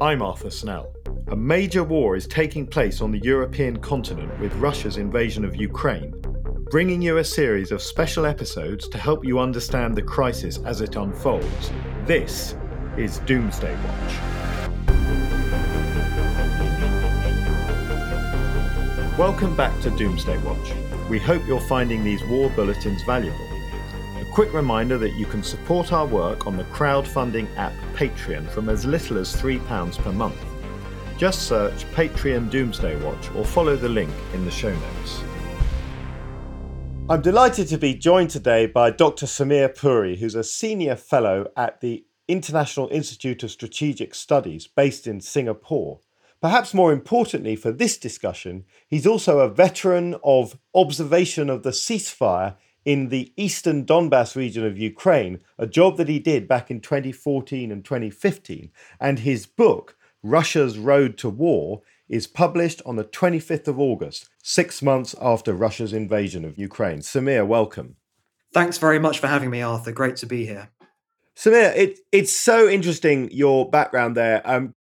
I'm Arthur Snell. A major war is taking place on the European continent with Russia's invasion of Ukraine, bringing you a series of special episodes to help you understand the crisis as it unfolds. This is Doomsday Watch. Welcome back to Doomsday Watch. We hope you're finding these war bulletins valuable. Quick reminder that you can support our work on the crowdfunding app Patreon from as little as £3 per month. Just search Patreon Doomsday Watch or follow the link in the show notes. I'm delighted to be joined today by Dr. Samir Puri, who's a senior fellow at the International Institute of Strategic Studies based in Singapore. Perhaps more importantly for this discussion, he's also a veteran of observation of the ceasefire in the eastern Donbass region of Ukraine, a job that he did back in 2014 and 2015. And his book, Russia's Road to War, is published on the 25th of August, six months after Russia's invasion of Ukraine. Samir, welcome. Thanks very much for having me, Arthur. Great to be here. Samir, it, it's so interesting your background there. Um,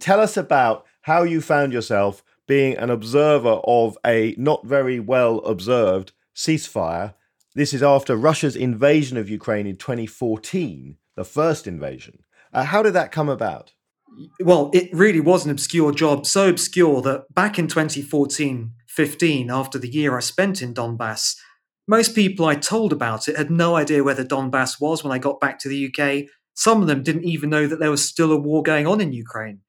tell us about how you found yourself being an observer of a not very well observed ceasefire. This is after Russia's invasion of Ukraine in 2014, the first invasion. Uh, how did that come about? Well, it really was an obscure job, so obscure that back in 2014 15, after the year I spent in Donbass, most people I told about it had no idea where the Donbass was when I got back to the UK. Some of them didn't even know that there was still a war going on in Ukraine.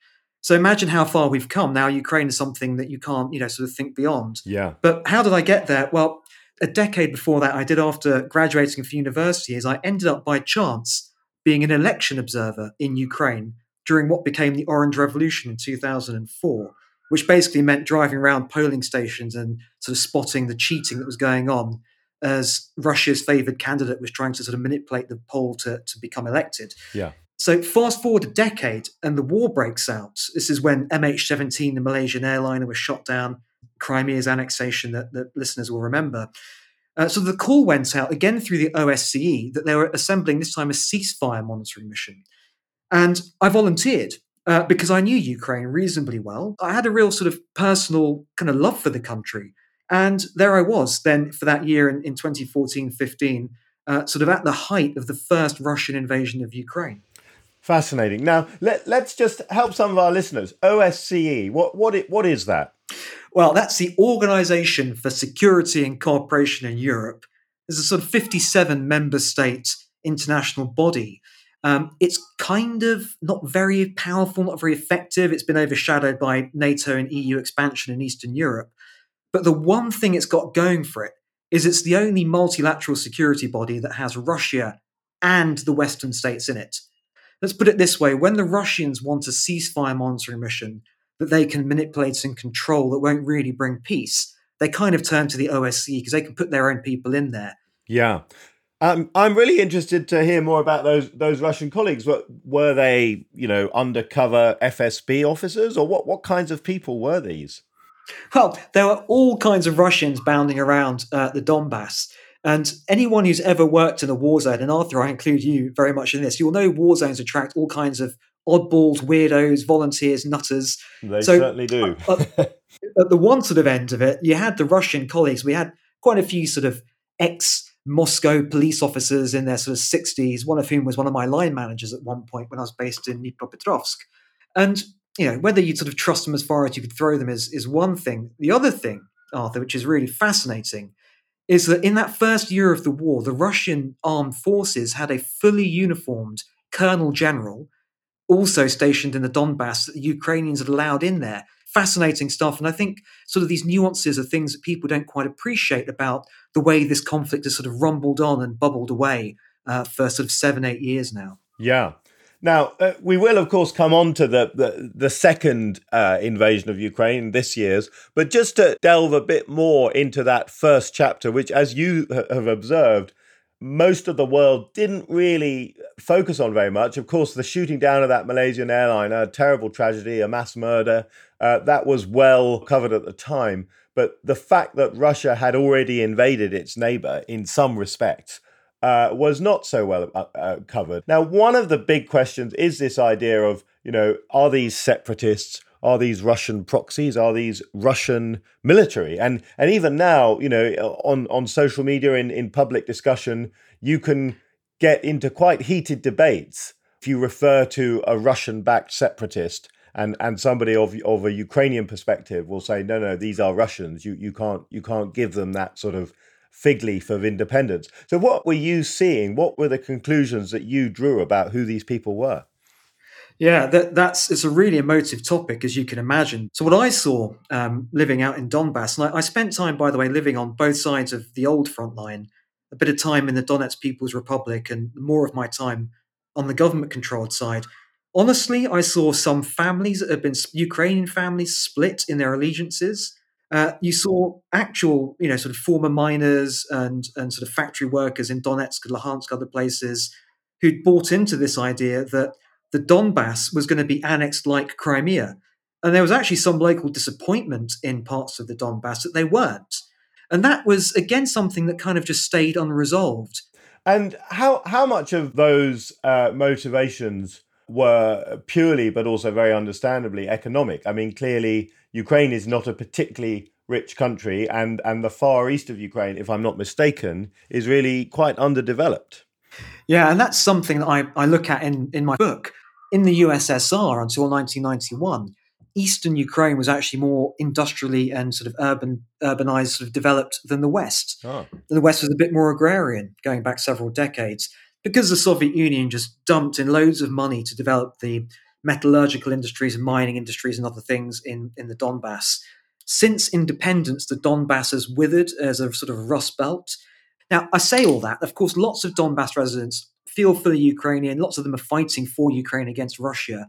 So imagine how far we've come. Now Ukraine is something that you can't, you know, sort of think beyond. Yeah. But how did I get there? Well, a decade before that, I did after graduating from university is I ended up by chance being an election observer in Ukraine during what became the Orange Revolution in 2004, which basically meant driving around polling stations and sort of spotting the cheating that was going on as Russia's favored candidate was trying to sort of manipulate the poll to, to become elected. Yeah. So fast forward a decade and the war breaks out. This is when MH17, the Malaysian airliner, was shot down, Crimea's annexation that, that listeners will remember. Uh, so the call went out again through the OSCE that they were assembling this time a ceasefire monitoring mission. And I volunteered uh, because I knew Ukraine reasonably well. I had a real sort of personal kind of love for the country. And there I was then for that year in, in 2014 15, uh, sort of at the height of the first Russian invasion of Ukraine. Fascinating. Now, let, let's just help some of our listeners. OSCE, what, what, it, what is that? Well, that's the Organization for Security and Cooperation in Europe. It's a sort of 57 member state international body. Um, it's kind of not very powerful, not very effective. It's been overshadowed by NATO and EU expansion in Eastern Europe. But the one thing it's got going for it is it's the only multilateral security body that has Russia and the Western states in it let's put it this way when the Russians want a ceasefire monitoring mission that they can manipulate and control that won't really bring peace, they kind of turn to the OSCE because they can put their own people in there. Yeah. Um, I'm really interested to hear more about those those Russian colleagues. Were, were they, you know, undercover FSB officers, or what? What kinds of people were these? Well, there were all kinds of Russians bounding around uh, the Donbass. And anyone who's ever worked in a war zone, and Arthur, I include you very much in this, you'll know war zones attract all kinds of oddballs, weirdos, volunteers, nutters. They so, certainly do. Uh, uh, at, at the one sort of end of it, you had the Russian colleagues. We had quite a few sort of ex Moscow police officers in their sort of 60s, one of whom was one of my line managers at one point when I was based in Dnipropetrovsk. And, you know, whether you sort of trust them as far as you could throw them is, is one thing. The other thing, Arthur, which is really fascinating, is that in that first year of the war, the Russian armed forces had a fully uniformed colonel general, also stationed in the Donbass, that the Ukrainians had allowed in there. Fascinating stuff. And I think sort of these nuances are things that people don't quite appreciate about the way this conflict has sort of rumbled on and bubbled away uh, for sort of seven, eight years now. Yeah. Now, uh, we will, of course, come on to the, the, the second uh, invasion of Ukraine, this year's, but just to delve a bit more into that first chapter, which, as you have observed, most of the world didn't really focus on very much. Of course, the shooting down of that Malaysian airliner, a terrible tragedy, a mass murder, uh, that was well covered at the time. But the fact that Russia had already invaded its neighbor in some respects uh, was not so well uh, uh, covered. Now, one of the big questions is this idea of, you know, are these separatists? Are these Russian proxies? Are these Russian military? And and even now, you know, on on social media in in public discussion, you can get into quite heated debates if you refer to a Russian-backed separatist and and somebody of of a Ukrainian perspective will say, no, no, these are Russians. You you can't you can't give them that sort of fig leaf of independence. So, what were you seeing? What were the conclusions that you drew about who these people were? Yeah, that, that's it's a really emotive topic, as you can imagine. So, what I saw um, living out in Donbass, and I, I, spent time, by the way, living on both sides of the old front line, a bit of time in the Donetsk People's Republic, and more of my time on the government-controlled side. Honestly, I saw some families that have been Ukrainian families split in their allegiances. Uh, you saw actual, you know, sort of former miners and and sort of factory workers in Donetsk Luhansk, other places, who'd bought into this idea that the Donbass was going to be annexed like Crimea, and there was actually some local disappointment in parts of the Donbass that they weren't, and that was again something that kind of just stayed unresolved. And how how much of those uh, motivations were purely, but also very understandably, economic? I mean, clearly Ukraine is not a particularly rich country, and and the far east of Ukraine, if I'm not mistaken, is really quite underdeveloped. Yeah, and that's something that I, I look at in, in my book. In the USSR until 1991, Eastern Ukraine was actually more industrially and sort of urban, urbanized, sort of developed than the West. Oh. The West was a bit more agrarian, going back several decades, because the Soviet Union just dumped in loads of money to develop the metallurgical industries and mining industries and other things in, in the Donbass. Since independence, the Donbass has withered as a sort of rust belt. Now, I say all that. Of course, lots of Donbass residents feel for the Ukrainian. Lots of them are fighting for Ukraine against Russia.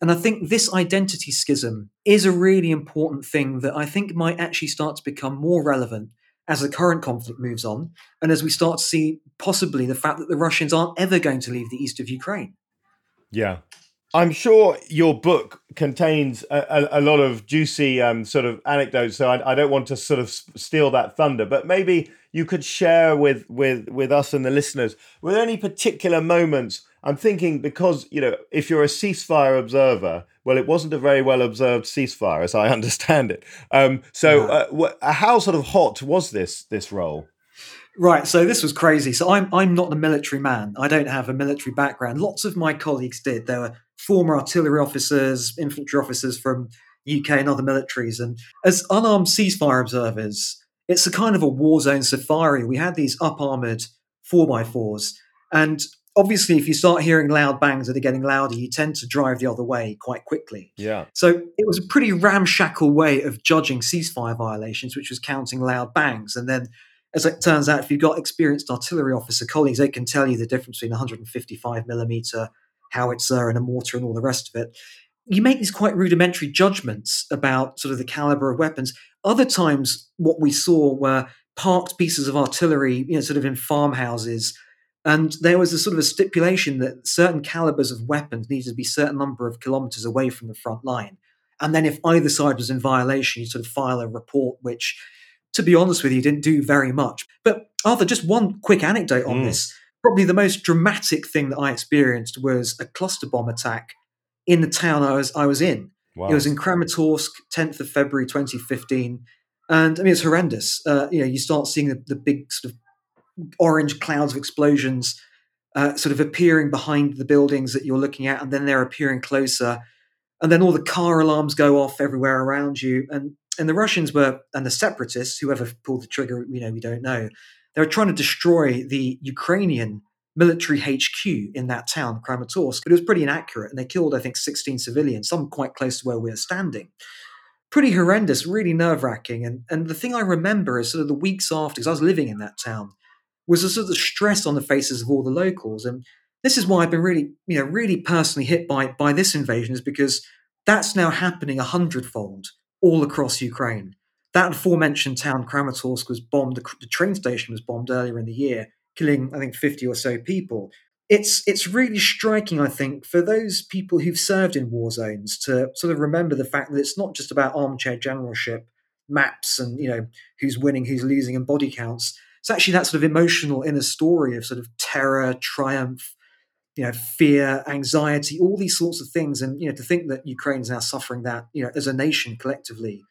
And I think this identity schism is a really important thing that I think might actually start to become more relevant as the current conflict moves on and as we start to see possibly the fact that the Russians aren't ever going to leave the east of Ukraine. Yeah. I'm sure your book contains a, a, a lot of juicy um, sort of anecdotes, so I, I, don't want to sort of steal that thunder. But maybe you could share with with with us and the listeners Were there any particular moments. I'm thinking because you know if you're a ceasefire observer, well, it wasn't a very well observed ceasefire, as I understand it. Um, so, uh, uh, how sort of hot was this this role? Right, so this was crazy. So I'm I'm not a military man. I don't have a military background. Lots of my colleagues did. There were former artillery officers, infantry officers from UK and other militaries. And as unarmed ceasefire observers, it's a kind of a war zone safari. We had these up armored 4x4s. And obviously, if you start hearing loud bangs that are getting louder, you tend to drive the other way quite quickly. Yeah. So it was a pretty ramshackle way of judging ceasefire violations, which was counting loud bangs. And then, as it turns out, if you've got experienced artillery officer colleagues, they can tell you the difference between 155 millimeter howitzer and a mortar and all the rest of it. You make these quite rudimentary judgments about sort of the caliber of weapons. Other times, what we saw were parked pieces of artillery, you know, sort of in farmhouses. And there was a sort of a stipulation that certain calibers of weapons needed to be a certain number of kilometers away from the front line. And then if either side was in violation, you sort of file a report, which, to be honest with you, didn't do very much. But Arthur, just one quick anecdote on mm. this probably the most dramatic thing that I experienced was a cluster bomb attack in the town I was I was in. Wow. It was in Kramatorsk, 10th of February 2015. And I mean, it's horrendous. Uh, you know, you start seeing the, the, big sort of orange clouds of explosions uh, sort of appearing behind the buildings that you're looking at, and then they're appearing closer. And then all the car alarms go off everywhere around you. And and the Russians were, and the separatists, whoever pulled the trigger, you know, we don't know, they were trying to destroy the Ukrainian military HQ in that town, Kramatorsk. But it was pretty inaccurate, and they killed, I think, 16 civilians, some quite close to where we are standing. Pretty horrendous, really nerve wracking. And, and the thing I remember is sort of the weeks after, because I was living in that town, was a sort of stress on the faces of all the locals. And this is why I've been really, you know, really personally hit by, by this invasion, is because that's now happening a hundredfold all across Ukraine. That aforementioned town, Kramatorsk, was bombed. The, train station was bombed earlier in the year, killing, I think, 50 or so people. It's, it's really striking, I think, for those people who've served in war zones to sort of remember the fact that it's not just about armchair generalship, maps, and you know who's winning, who's losing, and body counts. it's actually that sort of emotional inner story of sort of terror, triumph, you know, fear, anxiety, all these sorts of things. And, you know, to think that Ukraine is now suffering that, you know, as a nation collectively,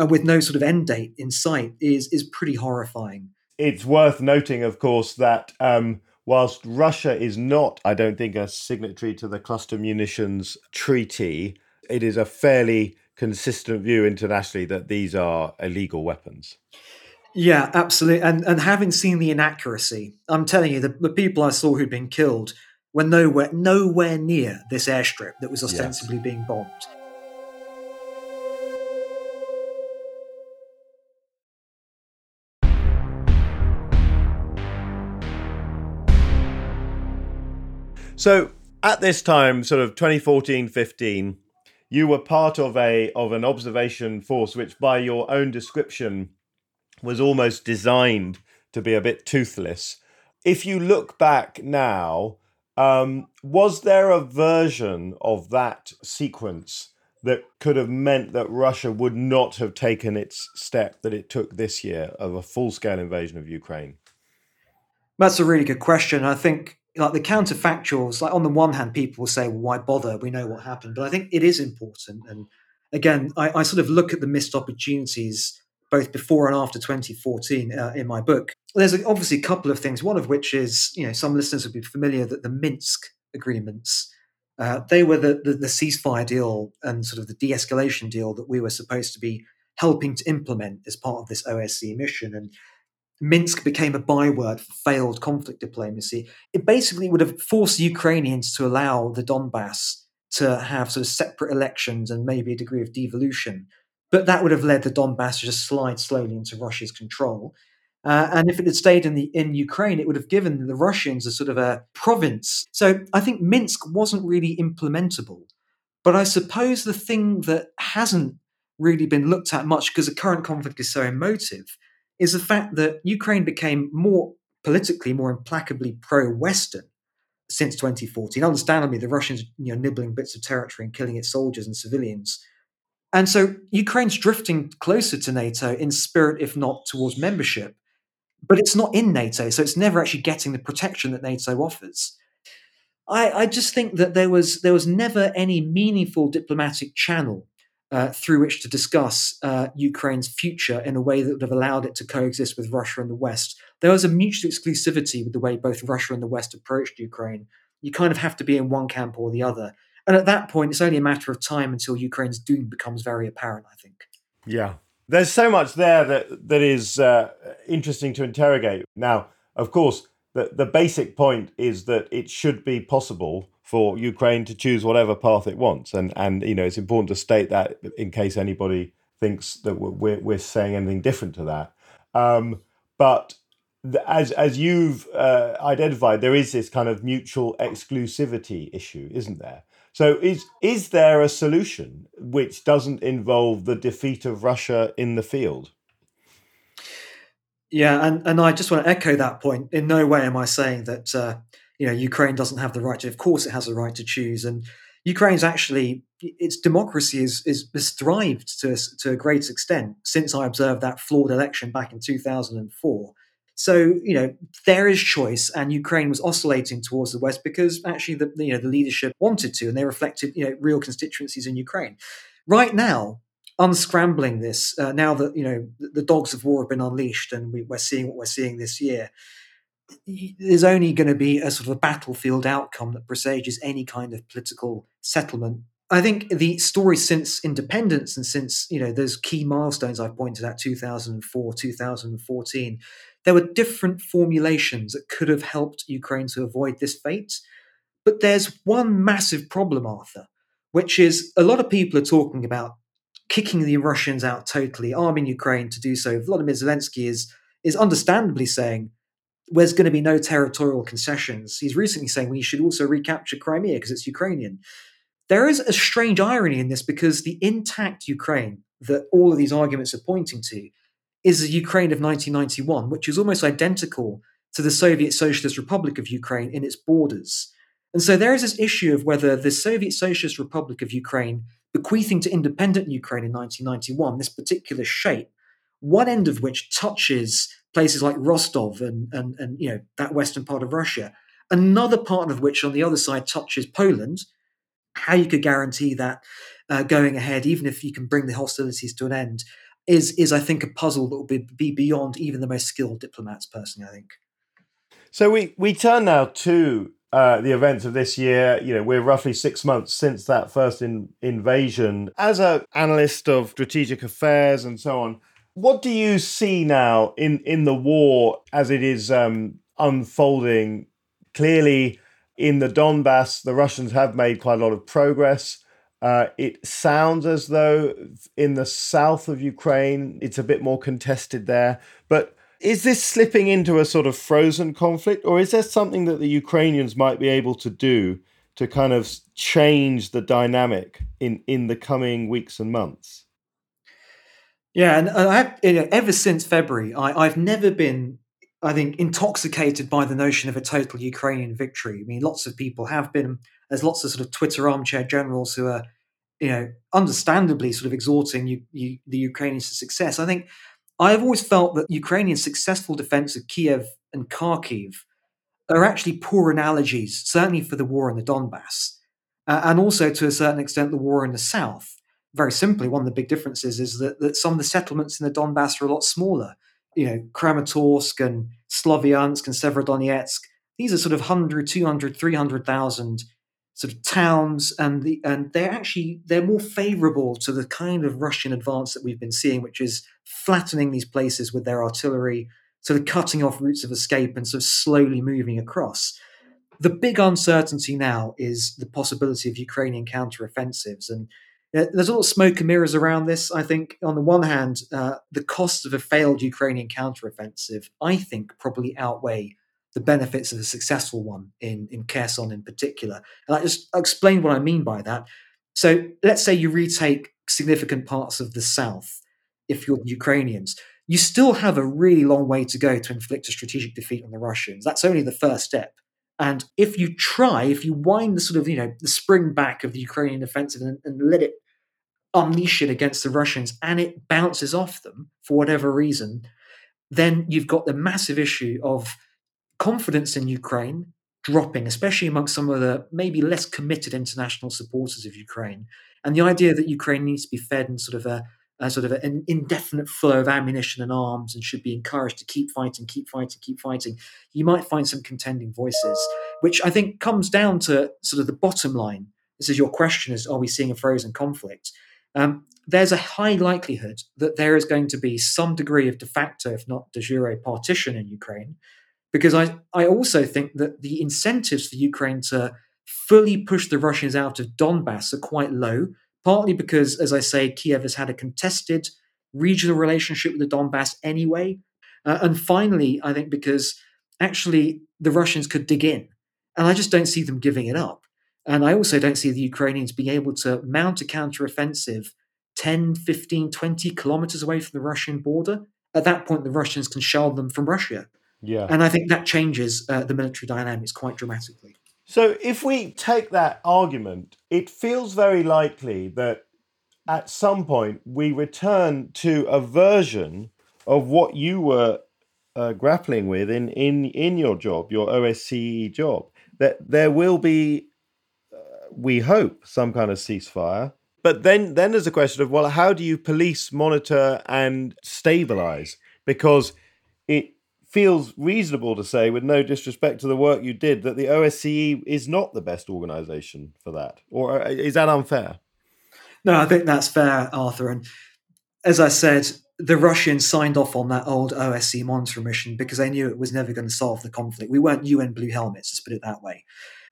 uh, with no sort of end date in sight is is pretty horrifying. It's worth noting, of course, that um, whilst Russia is not, I don't think, a signatory to the cluster munitions treaty, it is a fairly consistent view internationally that these are illegal weapons. Yeah, absolutely. And and having seen the inaccuracy, I'm telling you, the, the people I saw who'd been killed were nowhere nowhere near this airstrip that was ostensibly yes. being bombed. So at this time, sort of 2014, 15, you were part of a of an observation force which, by your own description, was almost designed to be a bit toothless. If you look back now, um, was there a version of that sequence that could have meant that Russia would not have taken its step that it took this year of a full scale invasion of Ukraine? That's a really good question. I think like the counterfactuals, like on the one hand, people will say, well, why bother? We know what happened. But I think it is important. And again, I, I sort of look at the missed opportunities both before and after 2014 uh, in my book. There's obviously a couple of things, one of which is, you know, some listeners will be familiar that the Minsk agreements, uh, they were the, the, the ceasefire deal and sort of the de escalation deal that we were supposed to be helping to implement as part of this OSCE mission. And Minsk became a byword for failed conflict diplomacy. It basically would have forced Ukrainians to allow the Donbass to have sort of separate elections and maybe a degree of devolution but that would have led the Donbass to just slide slowly into Russia's control. Uh, and if it had stayed in the in Ukraine, it would have given the Russians a sort of a province. So I think Minsk wasn't really implementable. But I suppose the thing that hasn't really been looked at much because the current conflict is so emotive is the fact that Ukraine became more politically more implacably pro-Western since 2014. Understandably, the Russians, you know, nibbling bits of territory and killing its soldiers and civilians and so Ukraine's drifting closer to NATO in spirit, if not towards membership, but it's not in NATO, so it's never actually getting the protection that NATO offers. I, I just think that there was there was never any meaningful diplomatic channel uh, through which to discuss uh, Ukraine's future in a way that would have allowed it to coexist with Russia and the West. There was a mutual exclusivity with the way both Russia and the West approached Ukraine. You kind of have to be in one camp or the other. And at that point, it's only a matter of time until Ukraine's doom becomes very apparent, I think. Yeah. There's so much there that, that is uh, interesting to interrogate. Now, of course, the, the basic point is that it should be possible for Ukraine to choose whatever path it wants. And, and you know, it's important to state that in case anybody thinks that we're, we're saying anything different to that. Um, but as as you've uh, identified, there is this kind of mutual exclusivity issue, isn't there? So is is there a solution which doesn't involve the defeat of Russia in the field? Yeah, and, and I just want to echo that point. In no way am I saying that uh, you know Ukraine doesn't have the right to. Of course, it has a right to choose, and Ukraine's actually its democracy is, is has thrived to to a great extent since I observed that flawed election back in two thousand and four. So you know there is choice, and Ukraine was oscillating towards the west because actually the you know the leadership wanted to, and they reflected you know real constituencies in Ukraine. Right now, unscrambling this uh, now that you know the dogs of war have been unleashed, and we, we're seeing what we're seeing this year. There's only going to be a sort of a battlefield outcome that presages any kind of political settlement I think the story since independence and since you know those key milestones I've pointed at 2004, 2014, there were different formulations that could have helped Ukraine to avoid this fate. But there's one massive problem, Arthur, which is a lot of people are talking about kicking the Russians out totally, arming Ukraine to do so. Vladimir Zelensky is is understandably saying there's going to be no territorial concessions. He's recently saying we should also recapture Crimea because it's Ukrainian. There is a strange irony in this because the intact Ukraine that all of these arguments are pointing to is the Ukraine of 1991, which is almost identical to the Soviet Socialist Republic of Ukraine in its borders. And so there is this issue of whether the Soviet Socialist Republic of Ukraine, bequeathing to independent Ukraine in 1991 this particular shape, one end of which touches places like Rostov and, and, and you know that western part of Russia, another part of which on the other side touches Poland, how you could guarantee that uh, going ahead, even if you can bring the hostilities to an end, is is I think a puzzle that will be, be beyond even the most skilled diplomats. Personally, I think. So we we turn now to uh, the events of this year. You know, we're roughly six months since that first in, invasion. As an analyst of strategic affairs and so on, what do you see now in in the war as it is um, unfolding? Clearly, in the Donbass, the Russians have made quite a lot of progress. Uh, it sounds as though in the south of Ukraine, it's a bit more contested there. But is this slipping into a sort of frozen conflict, or is there something that the Ukrainians might be able to do to kind of change the dynamic in, in the coming weeks and months? Yeah, and I you know, ever since February, I, I've never been I think, intoxicated by the notion of a total Ukrainian victory. I mean, lots of people have been. There's lots of sort of Twitter armchair generals who are, you know, understandably sort of exhorting you, you, the Ukrainians to success. I think I've always felt that Ukrainian successful defense of Kiev and Kharkiv are actually poor analogies, certainly for the war in the Donbass, uh, and also to a certain extent the war in the south. Very simply, one of the big differences is that, that some of the settlements in the Donbass are a lot smaller you know, Kramatorsk and Slavyansk and Severodonetsk. These are sort of 100, 200, 300,000 sort of towns, and the and they're actually they're more favourable to the kind of Russian advance that we've been seeing, which is flattening these places with their artillery, sort of cutting off routes of escape and sort of slowly moving across. The big uncertainty now is the possibility of Ukrainian counteroffensives, and there's a lot of smoke and mirrors around this. I think, on the one hand, uh, the costs of a failed Ukrainian counteroffensive, I think, probably outweigh the benefits of a successful one in, in Kherson in particular. And I just explain what I mean by that. So let's say you retake significant parts of the south, if you're the Ukrainians, you still have a really long way to go to inflict a strategic defeat on the Russians. That's only the first step. And if you try, if you wind the sort of, you know, the spring back of the Ukrainian offensive and, and let it unleash it against the Russians and it bounces off them for whatever reason, then you've got the massive issue of confidence in Ukraine dropping, especially amongst some of the maybe less committed international supporters of Ukraine. And the idea that Ukraine needs to be fed in sort of a, a sort of an indefinite flow of ammunition and arms and should be encouraged to keep fighting, keep fighting, keep fighting. You might find some contending voices, which I think comes down to sort of the bottom line. This is your question: is are we seeing a frozen conflict? um, there's a high likelihood that there is going to be some degree of de facto, if not de jure, partition in Ukraine. Because I, I also think that the incentives for Ukraine to fully push the Russians out of Donbass are quite low, partly because, as I say, Kiev has had a contested regional relationship with the Donbass anyway. Uh, and finally, I think because actually the Russians could dig in. And I just don't see them giving it up. And I also don't see the Ukrainians being able to mount a counteroffensive 10, 15, 20 kilometers away from the Russian border. At that point, the Russians can shell them from Russia. Yeah. And I think that changes uh, the military dynamics quite dramatically. So if we take that argument, it feels very likely that at some point we return to a version of what you were uh, grappling with in, in, in your job, your OSCE job, that there will be we hope, some kind of ceasefire. But then, then there's a question of well, how do you police, monitor, and stabilize? Because feels reasonable to say, with no disrespect to the work you did, that the OSCE is not the best organization for that. Or uh, is that unfair? No, I think that's fair, Arthur. And as I said, the Russians signed off on that old OSCE monitoring mission because they knew it was never going to solve the conflict. We weren't UN blue helmets, let's put it that way.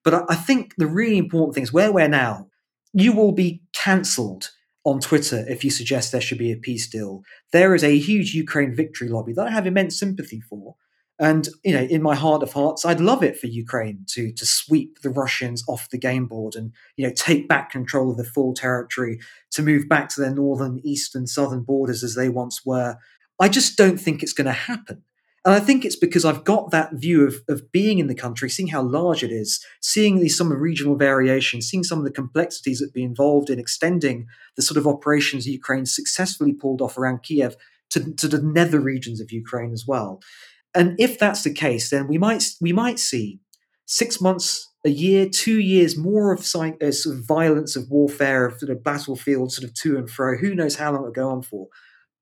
But I think the really important thing is where we're now, you will be cancelled on Twitter if you suggest there should be a peace deal. There is a huge Ukraine victory lobby that I have immense sympathy for. And you know, in my heart of hearts, I'd love it for Ukraine to to sweep the Russians off the game board and you know take back control of the full territory, to move back to their northern, eastern, southern borders as they once were. I just don't think it's going to happen. And I think it's because I've got that view of, of being in the country, seeing how large it is, seeing these some regional variations, seeing some of the complexities that be involved in extending the sort of operations Ukraine successfully pulled off around Kiev to, to the nether regions of Ukraine as well. And if that's the case, then we might we might see six months, a year, two years more of, uh, sort of violence, of warfare, of sort of battlefield, sort of to and fro. Who knows how long it'll go on for?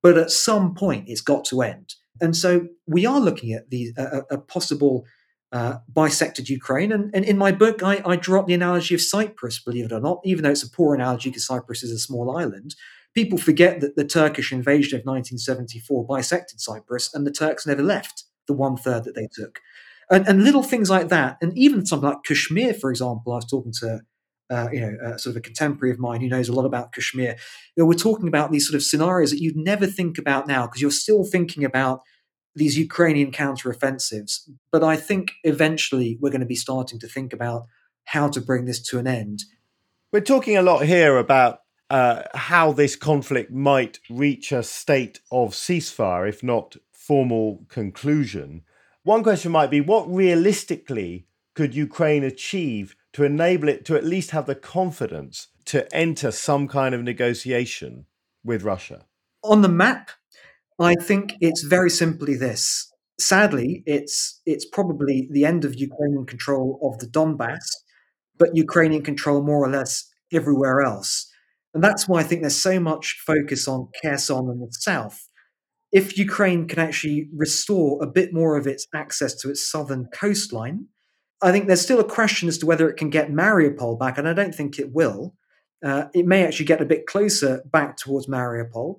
But at some point, it's got to end. And so we are looking at the a, possible uh, bisected Ukraine. And, and, in my book, I, I draw up the analogy of Cyprus, believe it or not, even though it's a poor analogy because Cyprus is a small island. People forget that the Turkish invasion of 1974 bisected Cyprus and the Turks never left the one third that they took. And, and, little things like that, and even something like Kashmir, for example. I was talking to uh, you know, uh, sort of a contemporary of mine who knows a lot about Kashmir. You know, we're talking about these sort of scenarios that you'd never think about now because you're still thinking about these Ukrainian counteroffensives. But I think eventually we're going to be starting to think about how to bring this to an end. We're talking a lot here about uh, how this conflict might reach a state of ceasefire, if not formal conclusion. One question might be what realistically could Ukraine achieve to enable it to at least have the confidence to enter some kind of negotiation with Russia? On the map, I think it's very simply this. Sadly, it's it's probably the end of Ukrainian control of the Donbass, but Ukrainian control more or less everywhere else. And that's why I think there's so much focus on Kherson and the south. If Ukraine can actually restore a bit more of its access to its southern coastline, I think there's still a question as to whether it can get Mariupol back, and I don't think it will. Uh, it may actually get a bit closer back towards Mariupol,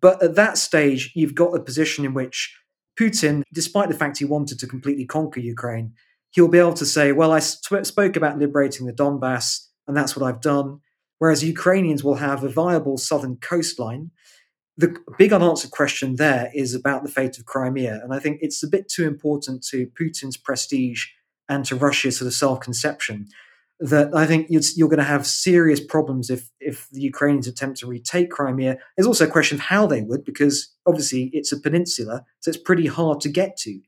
but at that stage, you've got a position in which Putin, despite the fact he wanted to completely conquer Ukraine, he'll be able to say, Well, I sp- spoke about liberating the Donbass, and that's what I've done. Whereas Ukrainians will have a viable southern coastline. The big unanswered question there is about the fate of Crimea. And I think it's a bit too important to Putin's prestige and to Russia's sort of self conception that I think you're going to have serious problems if if the Ukrainians attempt to retake Crimea. There's also a question of how they would, because obviously it's a peninsula, so it's pretty hard to get to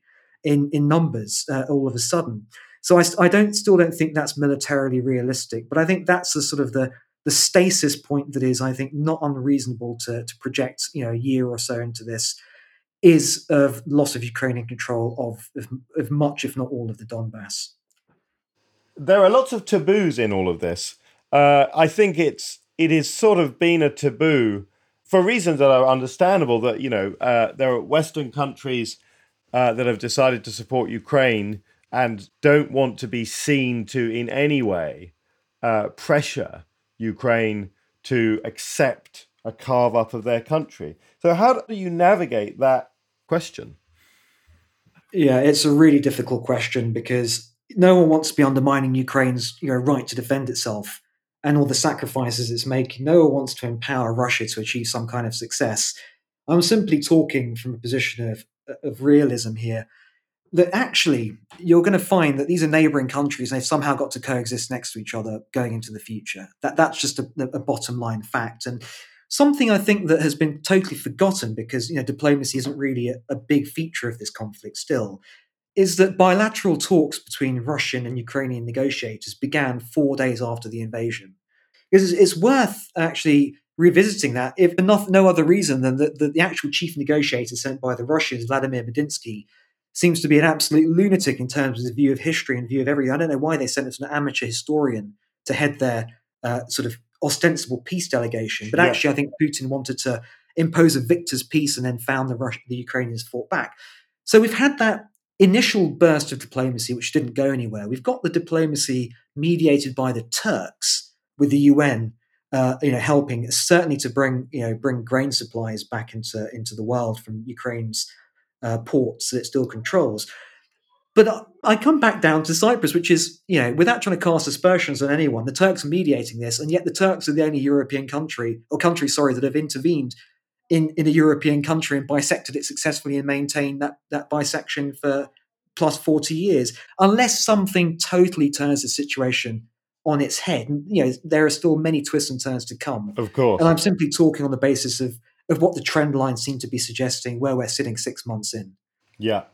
in in numbers uh, all of a sudden. So I, I don't still don't think that's militarily realistic, but I think that's the sort of the the stasis point that is, I think, not unreasonable to to project, you know, a year or so into this is of loss of Ukrainian control of, of, of much, if not all, of the Donbass there are lots of taboos in all of this. Uh, I think it's it is sort of been a taboo for reasons that are understandable. That you know uh, there are Western countries uh, that have decided to support Ukraine and don't want to be seen to in any way uh, pressure Ukraine to accept a carve up of their country. So how do you navigate that question? Yeah, it's a really difficult question because no one wants to be undermining Ukraine's you know, right to defend itself and all the sacrifices it's making. No one wants to empower Russia to achieve some kind of success. I'm simply talking from a position of, of realism here. That actually, you're going to find that these are neighboring countries and they've somehow got to coexist next to each other going into the future. That That's just a, a bottom line fact. And something I think that has been totally forgotten because you know diplomacy isn't really a, a big feature of this conflict still is that bilateral talks between Russian and Ukrainian negotiators began four days after the invasion. It's, it's worth actually revisiting that, if enough, no other reason than that the, the actual chief negotiator sent by the Russians, Vladimir Medinsky, seems to be an absolute lunatic in terms of the view of history and view of everything. I don't know why they sent an amateur historian to head their uh, sort of ostensible peace delegation, but yeah. actually, I think Putin wanted to impose a victor's peace and then found the Russian, the Ukrainians fought back. So we've had that initial burst of diplomacy, which didn't go anywhere. We've got the diplomacy mediated by the Turks with the UN, uh, you know, helping certainly to bring you know bring grain supplies back into into the world from Ukraine's uh, ports that it still controls. But I come back down to Cyprus, which is, you know, without trying to cast aspersions on anyone, the Turks are mediating this, and yet the Turks are the only European country, or country, sorry, that have intervened in, in a European country and bisected it successfully and maintained that, that bisection for plus 40 years, unless something totally turns the situation on its head. And, you know, there are still many twists and turns to come. Of course. And I'm simply talking on the basis of, of what the trend lines seem to be suggesting, where we're sitting six months in. Yeah.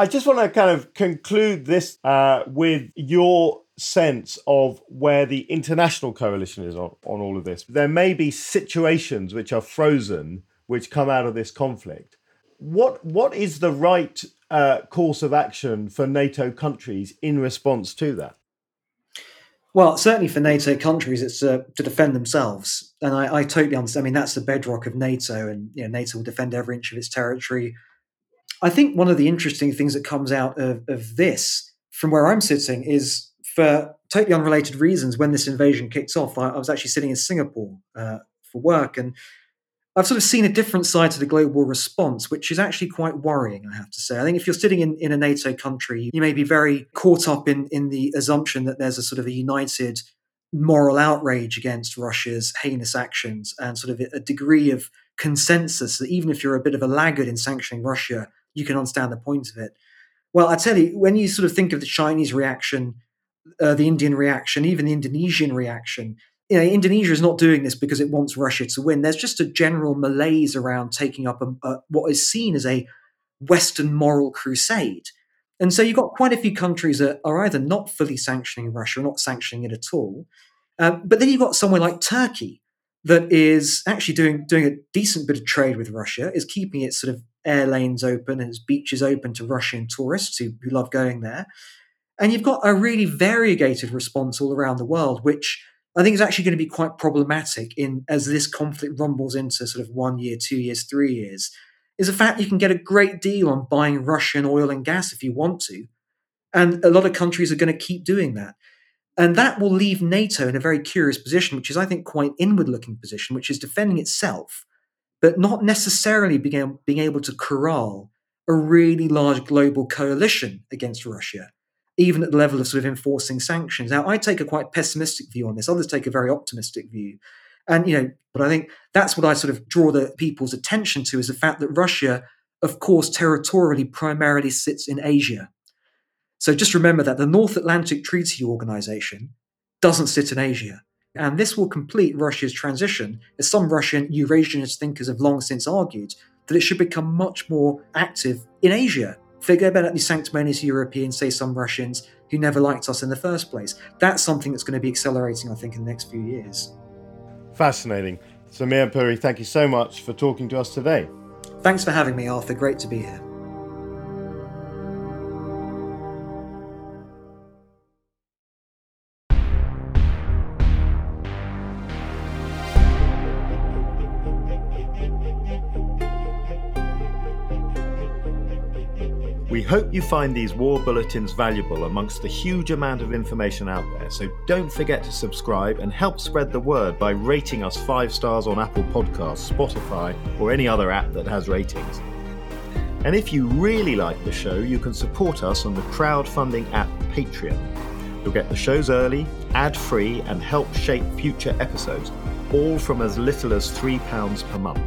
I just want to kind of conclude this uh, with your sense of where the international coalition is on, on all of this. There may be situations which are frozen which come out of this conflict. what what is the right uh, course of action for NATO countries in response to that? Well, certainly for NATO countries, it's uh, to defend themselves, and I, I, totally understand. I mean, that's the bedrock of NATO, and you know, NATO will defend every inch of its territory. I think one of the interesting things that comes out of, of this, from where I'm sitting, is for totally unrelated reasons. When this invasion kicks off, I, I was actually sitting in Singapore uh, for work, and I've sort of seen a different side to the global response, which is actually quite worrying, I have to say. I think if you're sitting in, in a NATO country, you may be very caught up in, in the assumption that there's a sort of a united moral outrage against Russia's heinous actions and sort of a degree of consensus that even if you're a bit of a laggard in sanctioning Russia, you can understand the point of it. Well, I tell you, when you sort of think of the Chinese reaction, uh, the Indian reaction, even the Indonesian reaction, you know, Indonesia is not doing this because it wants Russia to win. There's just a general malaise around taking up a, a, what is seen as a Western moral crusade. And so you've got quite a few countries that are either not fully sanctioning Russia or not sanctioning it at all. Um, but then you've got somewhere like Turkey that is actually doing doing a decent bit of trade with Russia, is keeping it sort of air lanes open and its beaches open to Russian tourists who, who love going there. And you've got a really variegated response all around the world, which I think is actually going to be quite problematic in as this conflict rumbles into sort of one year, two years, three years. Is the fact you can get a great deal on buying Russian oil and gas if you want to, and a lot of countries are going to keep doing that, and that will leave NATO in a very curious position, which is I think quite inward-looking position, which is defending itself, but not necessarily being, being able to corral a really large global coalition against Russia even at the level of sort of enforcing sanctions. Now, I take a quite pessimistic view on this. Others take a very optimistic view. And, you know, but I think that's what I sort of draw the people's attention to is the fact that Russia, of course, territorially primarily sits in Asia. So just remember that the North Atlantic Treaty Organization doesn't sit in Asia. And this will complete Russia's transition, as some Russian Eurasianist thinkers have long since argued, that it should become much more active in Asia Forget about the sanctimonious Europeans, say some Russians, who never liked us in the first place. That's something that's going to be accelerating, I think, in the next few years. Fascinating. Samir Puri, thank you so much for talking to us today. Thanks for having me, Arthur. Great to be here. We hope you find these war bulletins valuable amongst the huge amount of information out there, so don't forget to subscribe and help spread the word by rating us five stars on Apple Podcasts, Spotify, or any other app that has ratings. And if you really like the show, you can support us on the crowdfunding app Patreon. You'll get the shows early, ad free, and help shape future episodes, all from as little as £3 per month.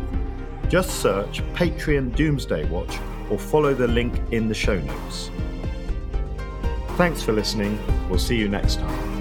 Just search Patreon Doomsday Watch or follow the link in the show notes. Thanks for listening. We'll see you next time.